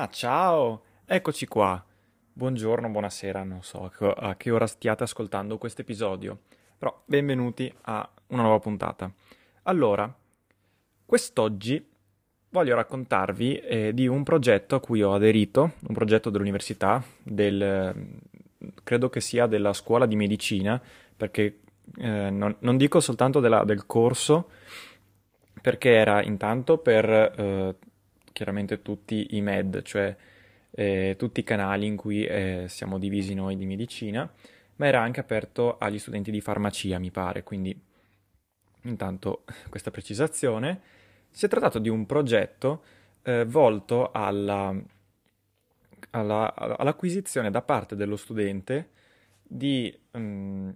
Ma ciao, eccoci qua. Buongiorno, buonasera, non so a che- ora stiate ascoltando questo episodio, però benvenuti a una nuova puntata. Allora, quest'oggi voglio raccontarvi eh, di un progetto a cui ho aderito, un progetto dell'università, del, credo che sia della scuola di medicina, perché eh, non, non dico soltanto della- del corso, perché era intanto per eh, chiaramente tutti i med, cioè eh, tutti i canali in cui eh, siamo divisi noi di medicina, ma era anche aperto agli studenti di farmacia, mi pare, quindi intanto questa precisazione. Si è trattato di un progetto eh, volto alla, alla- all'acquisizione da parte dello studente di mm,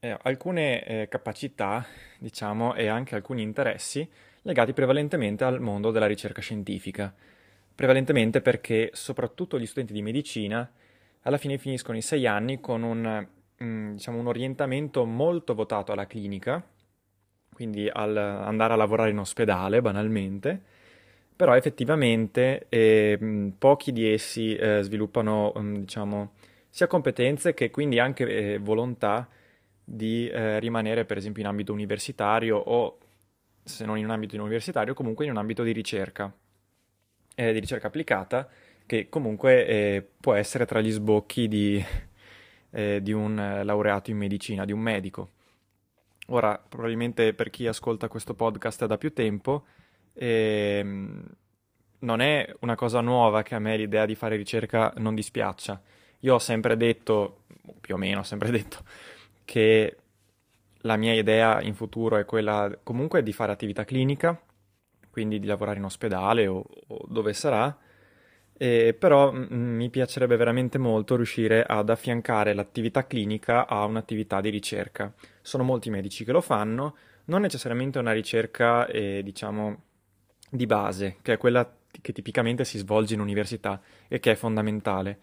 eh, alcune eh, capacità, diciamo, e anche alcuni interessi legati prevalentemente al mondo della ricerca scientifica. Prevalentemente perché soprattutto gli studenti di medicina alla fine finiscono i sei anni con un, mm, diciamo, un orientamento molto votato alla clinica, quindi al andare a lavorare in ospedale, banalmente, però effettivamente eh, pochi di essi eh, sviluppano, mh, diciamo, sia competenze che quindi anche eh, volontà di eh, rimanere, per esempio, in ambito universitario o, se non in un ambito universitario, comunque in un ambito di ricerca, eh, di ricerca applicata, che comunque eh, può essere tra gli sbocchi di, eh, di un eh, laureato in medicina, di un medico. Ora, probabilmente per chi ascolta questo podcast da più tempo, ehm, non è una cosa nuova che a me l'idea di fare ricerca non dispiaccia. Io ho sempre detto, più o meno ho sempre detto, che la mia idea in futuro è quella comunque di fare attività clinica, quindi di lavorare in ospedale o, o dove sarà, e però mm, mi piacerebbe veramente molto riuscire ad affiancare l'attività clinica a un'attività di ricerca. Sono molti medici che lo fanno, non necessariamente una ricerca, eh, diciamo, di base, che è quella che tipicamente si svolge in università e che è fondamentale.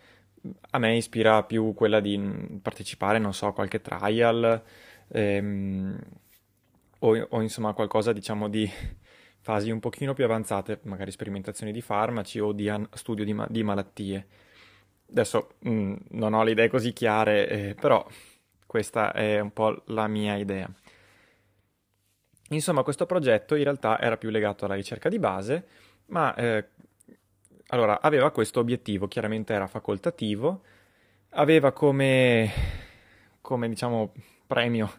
A me ispira più quella di mm, partecipare, non so, a qualche trial, ehm, o, o insomma qualcosa, diciamo, di fasi un pochino più avanzate, magari sperimentazioni di farmaci o di an- studio di, ma- di malattie. Adesso mh, non ho le idee così chiare, eh, però questa è un po' la mia idea. Insomma, questo progetto in realtà era più legato alla ricerca di base, ma eh, allora aveva questo obiettivo, chiaramente era facoltativo, aveva come, come diciamo premio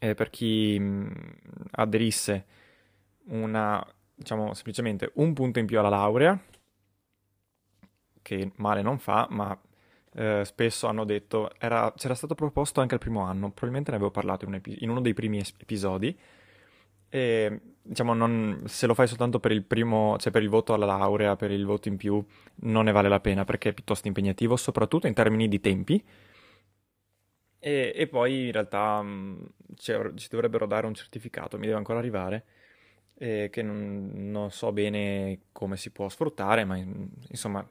eh, per chi mh, aderisse una, diciamo semplicemente un punto in più alla laurea, che male non fa, ma eh, spesso hanno detto, era, c'era stato proposto anche al primo anno, probabilmente ne avevo parlato in, epi- in uno dei primi es- episodi, e diciamo, non- se lo fai soltanto per il primo, cioè per il voto alla laurea, per il voto in più, non ne vale la pena perché è piuttosto impegnativo, soprattutto in termini di tempi. E, e poi in realtà mh, ci ci dovrebbero dare un certificato, mi deve ancora arrivare, eh, che non, non so bene come si può sfruttare, ma in- insomma,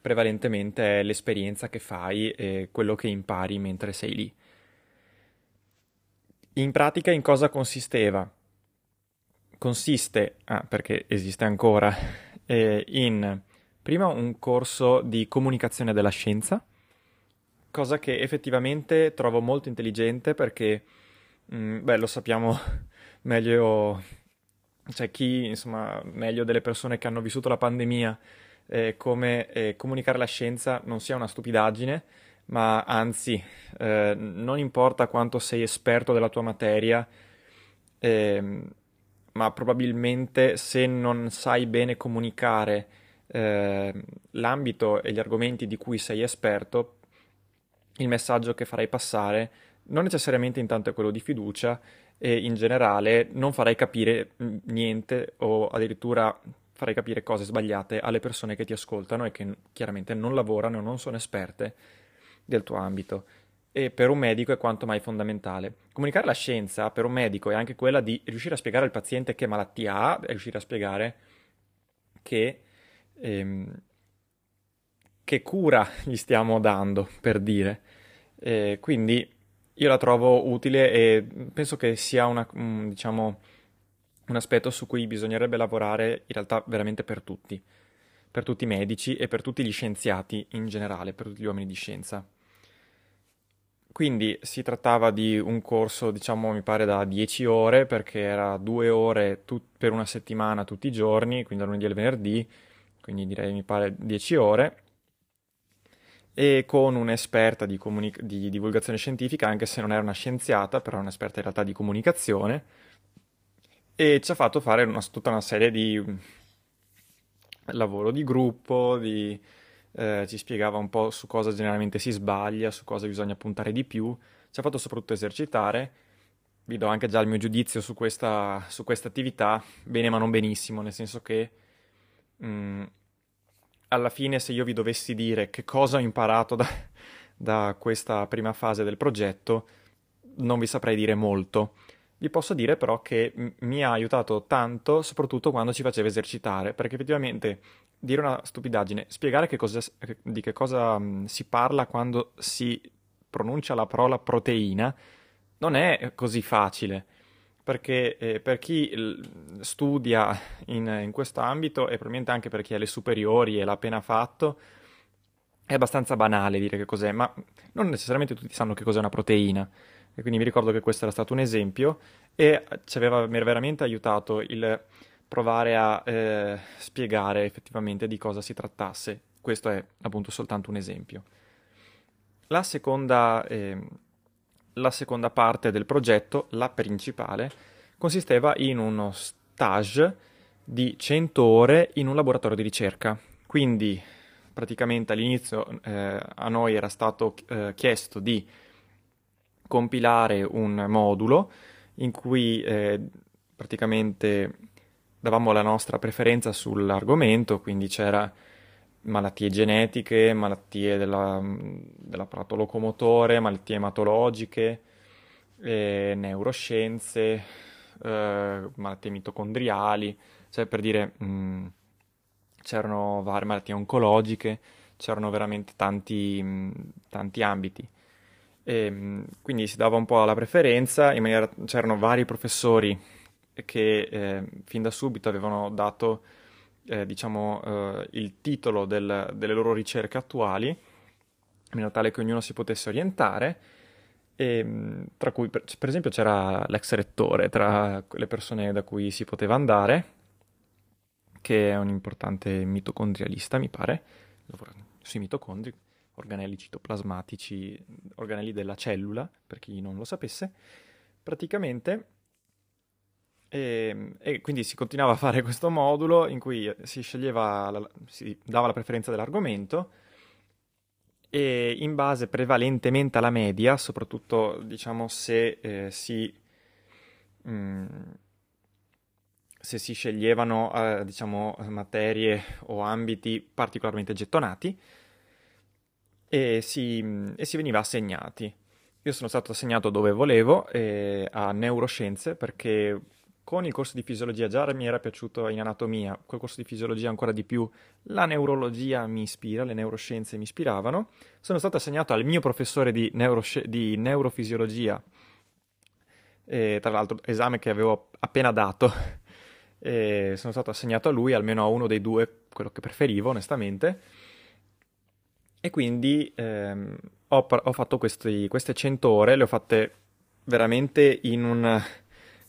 prevalentemente è l'esperienza che fai e quello che impari mentre sei lì. In pratica in cosa consisteva? Consiste, ah, perché esiste ancora, eh, in prima un corso di comunicazione della scienza, cosa che effettivamente trovo molto intelligente perché, mm, beh, lo sappiamo meglio, cioè chi, insomma, meglio delle persone che hanno vissuto la pandemia, eh, come eh, comunicare la scienza non sia una stupidaggine, ma anzi, eh, non importa quanto sei esperto della tua materia, ehm, ma probabilmente se non sai bene comunicare eh, l'ambito e gli argomenti di cui sei esperto, il messaggio che farai passare non necessariamente intanto è quello di fiducia e in generale non farai capire mm, niente o addirittura farai capire cose sbagliate alle persone che ti ascoltano e che chiaramente non lavorano, non sono esperte del tuo ambito. E per un medico è quanto mai fondamentale. Comunicare la scienza per un medico è anche quella di riuscire a spiegare al paziente che malattia ha, e riuscire a spiegare che, ehm, che cura gli stiamo dando, per dire. E quindi io la trovo utile e penso che sia una, diciamo, un aspetto su cui bisognerebbe lavorare in realtà veramente per tutti, per tutti i medici e per tutti gli scienziati in generale, per tutti gli uomini di scienza. Quindi si trattava di un corso, diciamo, mi pare da 10 ore, perché era due ore tut- per una settimana tutti i giorni, quindi da lunedì al venerdì, quindi direi mi pare 10 ore, e con un'esperta di, comunic- di divulgazione scientifica, anche se non era una scienziata, però un'esperta in realtà di comunicazione, e ci ha fatto fare una, tutta una serie di lavoro di gruppo, di eh, ci spiegava un po' su cosa generalmente si sbaglia, su cosa bisogna puntare di più, ci ha fatto soprattutto esercitare. Vi do anche già il mio giudizio su questa, su questa attività, bene ma non benissimo, nel senso che mh, mm, alla fine se io vi dovessi dire che cosa ho imparato da, da questa prima fase del progetto, non vi saprei dire molto. Vi posso dire però che mi ha aiutato tanto, soprattutto quando ci faceva esercitare, perché effettivamente dire una stupidaggine, spiegare che cosa, di che cosa mh, si parla quando si pronuncia la parola proteina non è così facile, perché eh, per chi studia in, in questo ambito e probabilmente anche per chi ha le superiori e l'ha appena fatto, è abbastanza banale dire che cos'è, ma non necessariamente tutti sanno che cos'è una proteina. E quindi mi ricordo che questo era stato un esempio e ci aveva veramente aiutato il provare a eh, spiegare effettivamente di cosa si trattasse. Questo è appunto soltanto un esempio. La seconda, eh, la seconda parte del progetto, la principale, consisteva in uno stage di 100 ore in un laboratorio di ricerca. Quindi praticamente all'inizio eh, a noi era stato eh, chiesto di compilare un modulo in cui eh, praticamente davamo la nostra preferenza sull'argomento, quindi c'era malattie genetiche, malattie della, dell'apparato locomotore, malattie ematologiche, eh, neuroscienze, eh, malattie mitocondriali, cioè per dire mh, mm, c'erano varie malattie oncologiche, c'erano veramente tanti, mh, tanti ambiti. E, mh, quindi si dava un po' la preferenza, maniera, c'erano vari professori che eh, fin da subito avevano dato eh, diciamo, eh, il titolo del, delle loro ricerche attuali, in modo tale che ognuno si potesse orientare, e, tra cui per, per, esempio c'era l'ex rettore tra le persone da cui si poteva andare, che è un importante mitocondrialista, mi pare, lavora sui mitocondri, organelli citoplasmatici, organelli della cellula, per chi non lo sapesse. Praticamente e, ehm, e, quindi si continuava a fare questo modulo in cui si sceglieva, la, si dava la preferenza dell'argomento e in base prevalentemente alla media, soprattutto diciamo se eh, si, mh, mm, se si sceglievano eh, diciamo, materie o ambiti particolarmente gettonati e si, e si veniva assegnati. Io sono stato assegnato dove volevo, eh, a neuroscienze, perché con il corso di fisiologia già mi era piaciuto in anatomia, col corso di fisiologia ancora di più, la neurologia mi ispira, le neuroscienze mi ispiravano. Sono stato assegnato al mio professore di, neurosci- di neurofisiologia, e, tra l'altro esame che avevo appena dato, e sono stato assegnato a lui, almeno a uno dei due, quello che preferivo onestamente. E quindi ehm, ho, ho, fatto questi, queste 100 ore, le ho fatte veramente in un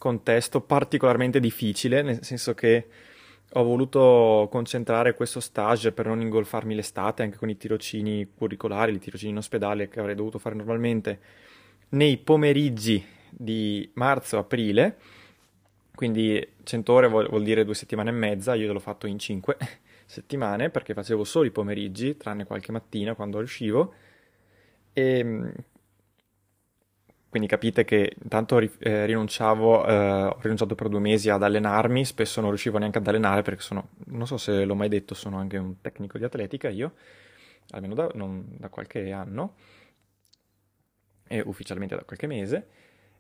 contesto particolarmente difficile, nel senso che ho voluto concentrare questo stage per non ingolfarmi l'estate anche con i tirocini curricolari, i tirocini in ospedale che avrei dovuto fare normalmente nei pomeriggi di marzo-aprile, quindi 100 ore vuol, vuol, dire due settimane e mezza, io l'ho fatto in 5 settimane perché facevo solo i pomeriggi, tranne qualche mattina quando riuscivo, e quindi capite che intanto eh, rinunciavo, eh, ho rinunciato per due mesi ad allenarmi, spesso non riuscivo neanche ad allenare perché sono, non so se l'ho mai detto, sono anche un tecnico di atletica io, almeno da, non, da qualche anno, e ufficialmente da qualche mese,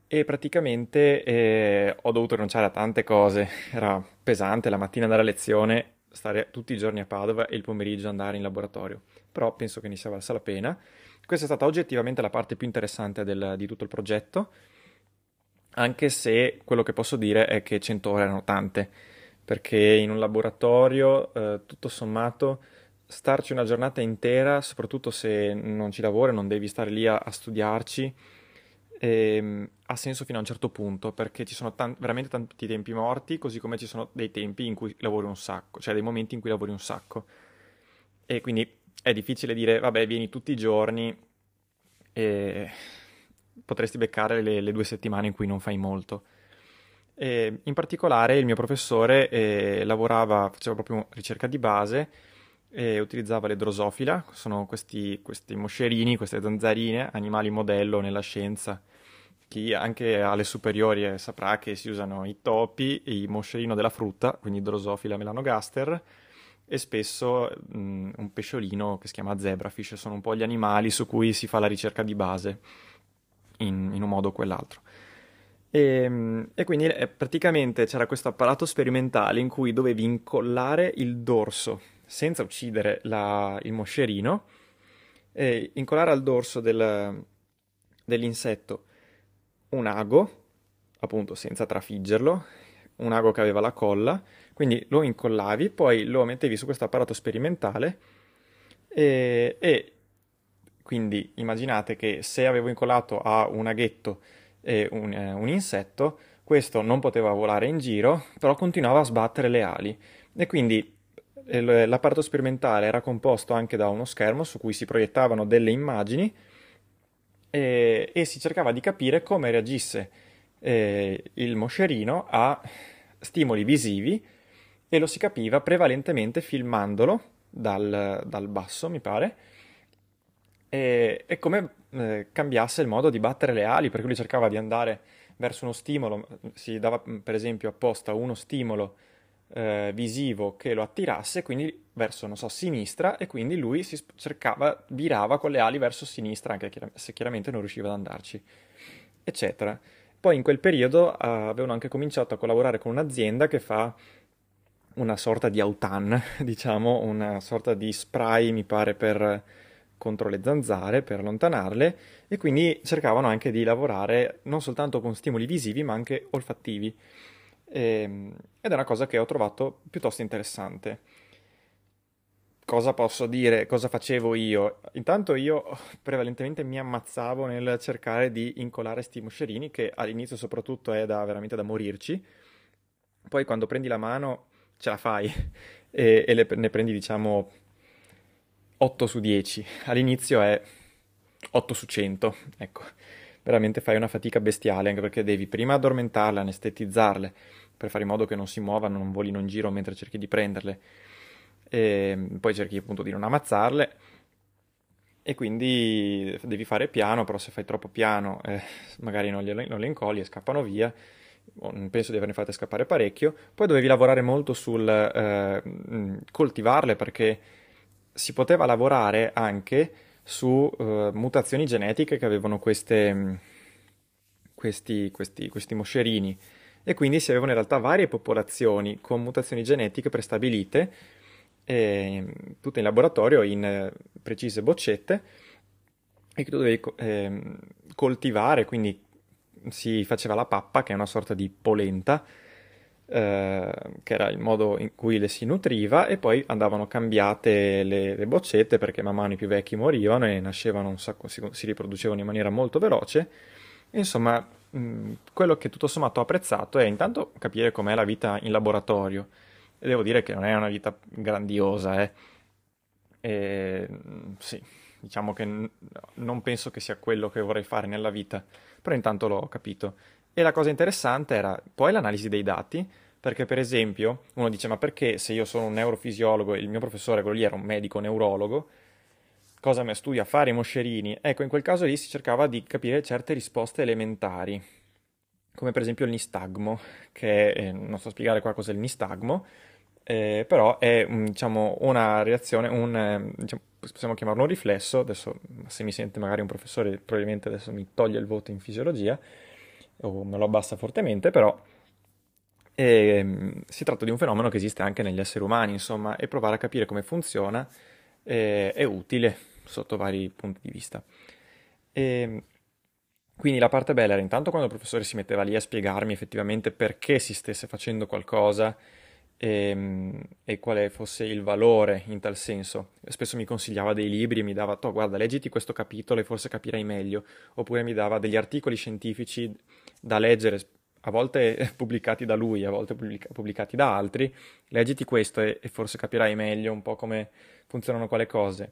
e praticamente eh, ho dovuto rinunciare a tante cose, era pesante la mattina andare a lezione, stare tutti i giorni a Padova e il pomeriggio andare in laboratorio, però penso che ne sia valsa la pena questa è stata oggettivamente la parte più interessante del, di tutto il progetto, anche se quello che posso dire è che 100 ore erano tante, perché in un laboratorio, eh, tutto sommato, starci una giornata intera, soprattutto se non ci lavori, non devi stare lì a, a studiarci, ehm, ha senso fino a un certo punto, perché ci sono tan- veramente tanti tempi morti, così come ci sono dei tempi in cui lavori un sacco, cioè dei momenti in cui lavori un sacco. E quindi è difficile dire, vabbè, vieni tutti i giorni e potresti beccare le, le due settimane in cui non fai molto. E in particolare il mio professore eh, lavorava, faceva proprio ricerca di base e utilizzava le drosofila, sono questi, questi moscerini, queste zanzarine, animali modello nella scienza. Chi anche alle superiori eh, saprà che si usano i topi, il moscerino della frutta, quindi drosofila melanogaster, e spesso mh, un pesciolino che si chiama zebrafish, sono un po' gli animali su cui si fa la ricerca di base in, in un modo o quell'altro. E, mm, e quindi eh, praticamente c'era questo apparato sperimentale in cui dovevi incollare il dorso senza uccidere la, il moscerino, e incollare al dorso del, dell'insetto un ago, appunto senza trafiggerlo, un ago che aveva la colla, quindi lo incollavi, poi lo mettevi su questo apparato sperimentale e, e quindi immaginate che se avevo incollato a un aghetto eh, un, eh, un insetto, questo non poteva volare in giro, però continuava a sbattere le ali. E quindi eh, l'apparato sperimentale era composto anche da uno schermo su cui si proiettavano delle immagini e, e si cercava di capire come reagisse eh, il moscerino a stimoli visivi e lo si capiva prevalentemente filmandolo dal, dal basso, mi pare, e, e come eh, cambiasse il modo di battere le ali, perché lui cercava di andare verso uno stimolo, si dava per esempio apposta uno stimolo eh, visivo che lo attirasse, quindi verso, non so, sinistra, e quindi lui si cercava, virava con le ali verso sinistra, anche se chiaramente non riusciva ad andarci, eccetera. Poi in quel periodo uh, avevano anche cominciato a collaborare con un'azienda che fa una sorta di autan, diciamo, una sorta di spray, mi pare, per contro le zanzare, per allontanarle, e quindi cercavano anche di lavorare non soltanto con stimoli visivi, ma anche olfattivi. E, ehm, ed è una cosa che ho trovato piuttosto interessante. Cosa posso dire? Cosa facevo io? Intanto io prevalentemente mi ammazzavo nel cercare di incolare sti moscerini, che all'inizio soprattutto è da, veramente da morirci. Poi quando prendi la mano ce la fai e, e le, ne prendi diciamo 8 su 10. All'inizio è 8 su 100, ecco. Veramente fai una fatica bestiale anche perché devi prima addormentarle, anestetizzarle per fare in modo che non si muovano, non volino in giro mentre cerchi di prenderle. E poi cerchi appunto di non ammazzarle e quindi devi fare piano, però se fai troppo piano eh, magari non, glielo, non le incolli e scappano via penso di averne fatte scappare parecchio. Poi dovevi lavorare molto sul eh, coltivarle perché si poteva lavorare anche su eh, mutazioni genetiche che avevano queste, questi, questi, questi moscerini e quindi si avevano in realtà varie popolazioni con mutazioni genetiche prestabilite, eh, tutte in laboratorio in eh, precise boccette e che tu dovevi eh, coltivare, quindi si faceva la pappa, che è una sorta di polenta, eh, che era il modo in cui le si nutriva, e poi andavano cambiate le, le boccette perché man mano i più vecchi morivano e nascevano un sacco, si, si riproducevano in maniera molto veloce. Insomma, mh, quello che tutto sommato ho apprezzato è intanto capire com'è la vita in laboratorio. E devo dire che non è una vita grandiosa, eh. E, sì, diciamo che n- non penso che sia quello che vorrei fare nella vita però intanto l'ho capito. E la cosa interessante era poi l'analisi dei dati, perché per esempio uno dice ma perché se io sono un neurofisiologo e il mio professore quello lì era un medico neurologo, cosa studia fare i moscerini? Ecco, in quel caso lì si cercava di capire certe risposte elementari, come per esempio il nistagmo, che eh, non so spiegare qua cos'è il nistagmo, eh, però è diciamo, una reazione, un, eh, diciamo, possiamo chiamarlo un riflesso, adesso se mi sente magari un professore probabilmente adesso mi toglie il voto in fisiologia o me lo abbassa fortemente, però eh, si tratta di un fenomeno che esiste anche negli esseri umani, insomma, e provare a capire come funziona eh, è utile sotto vari punti di vista. E, quindi la parte bella era intanto quando il professore si metteva lì a spiegarmi effettivamente perché si stesse facendo qualcosa e, ehm, e quale fosse il valore in tal senso. Spesso mi consigliava dei libri e mi dava, oh, guarda, leggiti questo capitolo e forse capirai meglio, oppure mi dava degli articoli scientifici da leggere, a volte pubblicati da lui, a volte pubblica- pubblicati da altri, leggiti questo e, e forse capirai meglio un po' come funzionano quelle cose.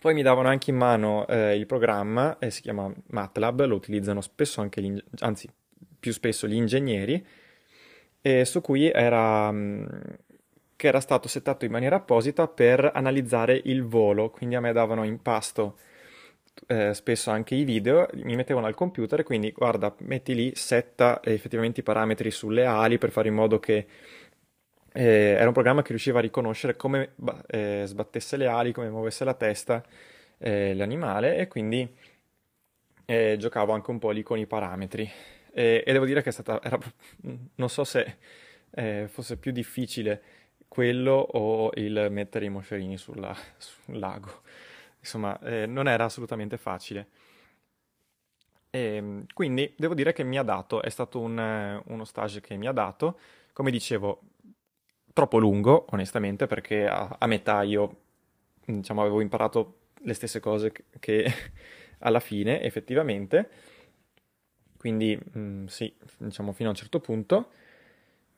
Poi mi davano anche in mano eh, il programma, eh, si chiama MATLAB, lo utilizzano spesso anche gli, anzi più spesso gli ingegneri, e su cui era, mm, che era stato settato in maniera apposita per analizzare il volo, quindi a me davano in pasto eh, spesso anche i video, mi mettevano al computer quindi guarda, metti lì, setta effettivamente i parametri sulle ali per fare in modo che eh, era un programma che riusciva a riconoscere come eh, sbattesse le ali, come muovesse la testa eh, l'animale e quindi eh, giocavo anche un po' lì con i parametri. E, e devo dire che è stata, era, non so se eh, fosse più difficile quello o il mettere i moscerini sulla, sul lago. Insomma, eh, non era assolutamente facile. E, ehm, quindi devo dire che mi ha dato, è stato un, uno stage che mi ha dato, come dicevo, troppo lungo, onestamente, perché a, a metà io, diciamo, avevo imparato le stesse cose che, che alla fine, effettivamente quindi mh, mm, sì, diciamo fino a un certo punto.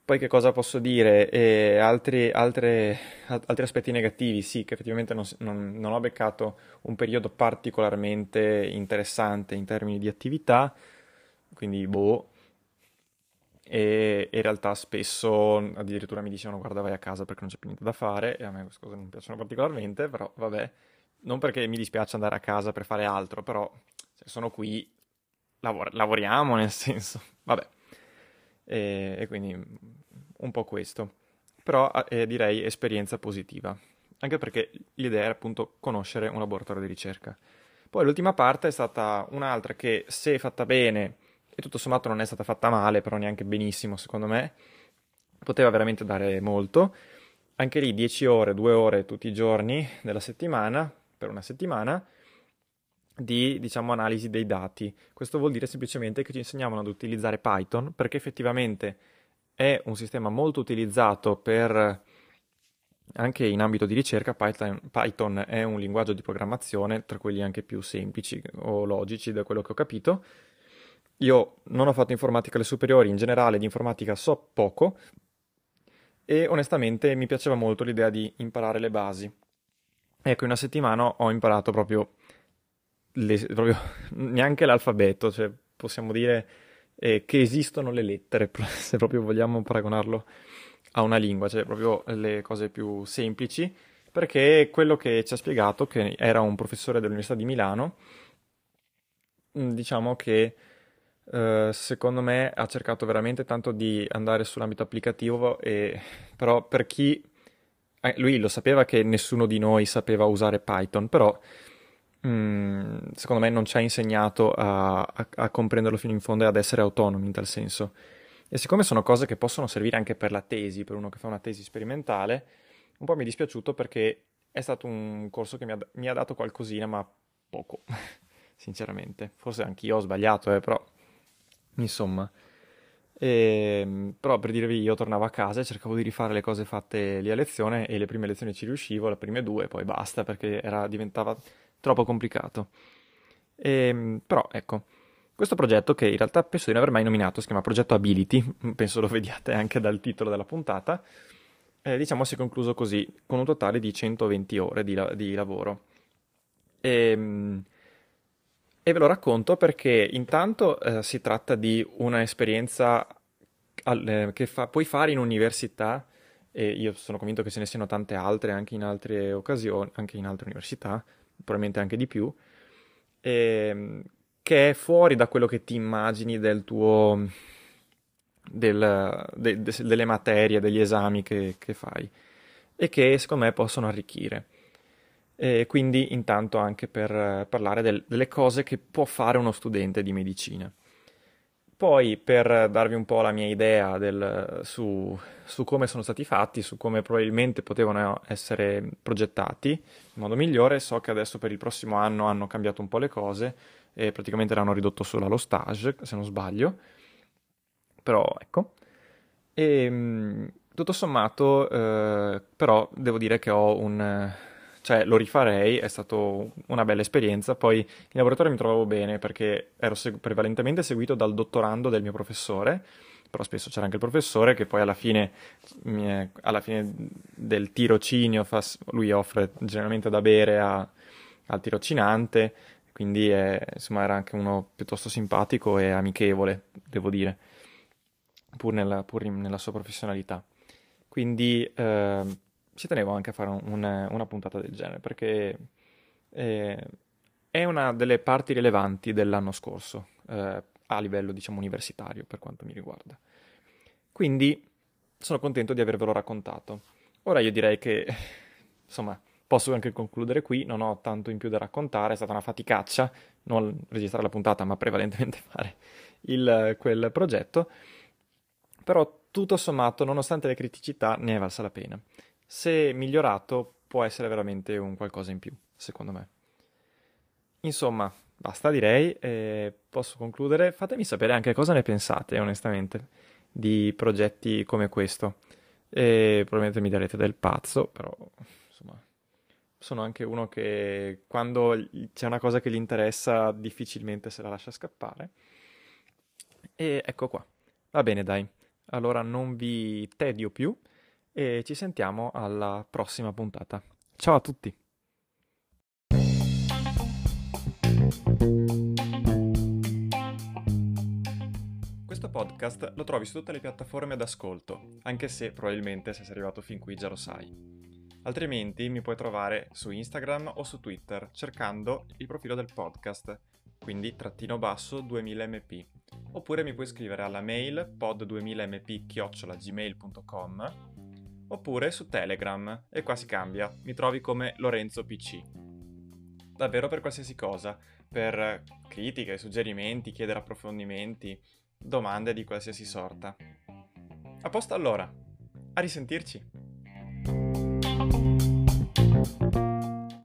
Poi che cosa posso dire? Eh, altri, altre, altri, aspetti negativi, sì, che effettivamente non, non, non, ho beccato un periodo particolarmente interessante in termini di attività, quindi boh. E in realtà spesso addirittura mi dicevano guarda vai a casa perché non c'è più niente da fare e a me queste cose non piacciono particolarmente, però vabbè, non perché mi dispiace andare a casa per fare altro, però sono qui lavor- lavoriamo nel senso, vabbè. E, e, quindi un po' questo. Però eh, direi esperienza positiva, anche perché l'idea era appunto conoscere un laboratorio di ricerca. Poi l'ultima parte è stata un'altra che se fatta bene, e tutto sommato non è stata fatta male, però neanche benissimo secondo me, poteva veramente dare molto. Anche lì 10 ore, 2 ore tutti i giorni della settimana, per una settimana, di diciamo, analisi dei dati. Questo vuol dire semplicemente che ci insegnavano ad utilizzare Python perché effettivamente è un sistema molto utilizzato per anche in ambito di ricerca. Python, Python è un linguaggio di programmazione tra quelli anche più semplici o logici da quello che ho capito. Io non ho fatto informatica alle superiori, in generale di informatica so poco e onestamente mi piaceva molto l'idea di imparare le basi. Ecco, in una settimana ho imparato proprio le, proprio, neanche l'alfabeto, cioè possiamo dire eh, che esistono le lettere, se proprio vogliamo paragonarlo a una lingua, cioè proprio le cose più semplici, perché quello che ci ha spiegato, che era un professore dell'Università di Milano, mm, diciamo che eh, secondo me ha cercato veramente tanto di andare sull'ambito applicativo, e, però per chi... Eh, lui lo sapeva che nessuno di noi sapeva usare Python, però mm, secondo me non ci ha insegnato a, a, a, comprenderlo fino in fondo e ad essere autonomi in tal senso. E siccome sono cose che possono servire anche per la tesi, per uno che fa una tesi sperimentale, un po' mi è dispiaciuto perché è stato un corso che mi ha, mi ha dato qualcosina, ma poco, sinceramente. Forse anch'io ho sbagliato, eh, però insomma. E, ehm, però per dirvi, io tornavo a casa e cercavo di rifare le cose fatte lì a lezione e le prime lezioni ci riuscivo, le prime due, poi basta perché era, diventava troppo complicato. E, ehm, però ecco, questo progetto che in realtà penso di non aver mai nominato si chiama Progetto Ability, penso lo vediate anche dal titolo della puntata, eh, diciamo si è concluso così, con un totale di 120 ore di, di lavoro. E, ehm, e, ve lo racconto perché intanto eh, si tratta di un'esperienza al, eh, che fa, puoi fare in università, e io sono convinto che ce ne siano tante altre anche in altre occasioni, anche in altre università, probabilmente anche di più, e, che è fuori da quello che ti immagini del tuo, del, de, de, delle materie, degli esami che, che, fai e che secondo me possono arricchire. E quindi intanto anche per parlare del, delle cose che può fare uno studente di medicina. Poi per darvi un po' la mia idea del, su, su, come sono stati fatti, su come probabilmente potevano essere progettati in modo migliore, so che adesso per il prossimo anno hanno cambiato un po' le cose e praticamente l'hanno ridotto solo allo stage, se non sbaglio. Però ecco. E ehm, tutto sommato, eh, però devo dire che ho un cioè lo rifarei, è stata una bella esperienza. Poi in laboratorio mi trovavo bene perché ero seg- prevalentemente seguito dal dottorando del mio professore, però spesso c'era anche il professore che poi alla fine, è, alla fine del tirocinio fa, lui offre generalmente da bere a, al tirocinante, quindi è, insomma era anche uno piuttosto simpatico e amichevole, devo dire, pur nella, pur in, nella sua professionalità. Quindi eh, ci tenevo anche a fare un, una puntata del genere perché eh, è una delle parti rilevanti dell'anno scorso eh, a livello diciamo universitario per quanto mi riguarda. Quindi sono contento di avervelo raccontato. Ora io direi che insomma posso anche concludere qui, non ho tanto in più da raccontare, è stata una faticaccia non registrare la puntata ma prevalentemente fare il, quel progetto, però tutto sommato nonostante le criticità ne è valsa la pena se migliorato può essere veramente un qualcosa in più, secondo me. Insomma, basta direi, eh, posso concludere. Fatemi sapere anche cosa ne pensate, onestamente, di progetti come questo. E probabilmente mi darete del pazzo, però insomma, sono anche uno che quando c'è una cosa che gli interessa difficilmente se la lascia scappare. E ecco qua. Va bene, dai. Allora non vi tedio più e ci sentiamo alla prossima puntata. Ciao a tutti! Questo podcast lo trovi su tutte le piattaforme d'ascolto, anche se probabilmente se sei arrivato fin qui già lo sai. Altrimenti mi puoi trovare su Instagram o su Twitter cercando il profilo del podcast, quindi trattino basso 2000mp. Oppure mi puoi scrivere alla mail pod2000mp-gmail.com oppure su Telegram e qua si cambia, mi trovi come Lorenzo PC. Davvero per qualsiasi cosa, per critiche, suggerimenti, chiedere approfondimenti, domande di qualsiasi sorta. A posto allora, a risentirci!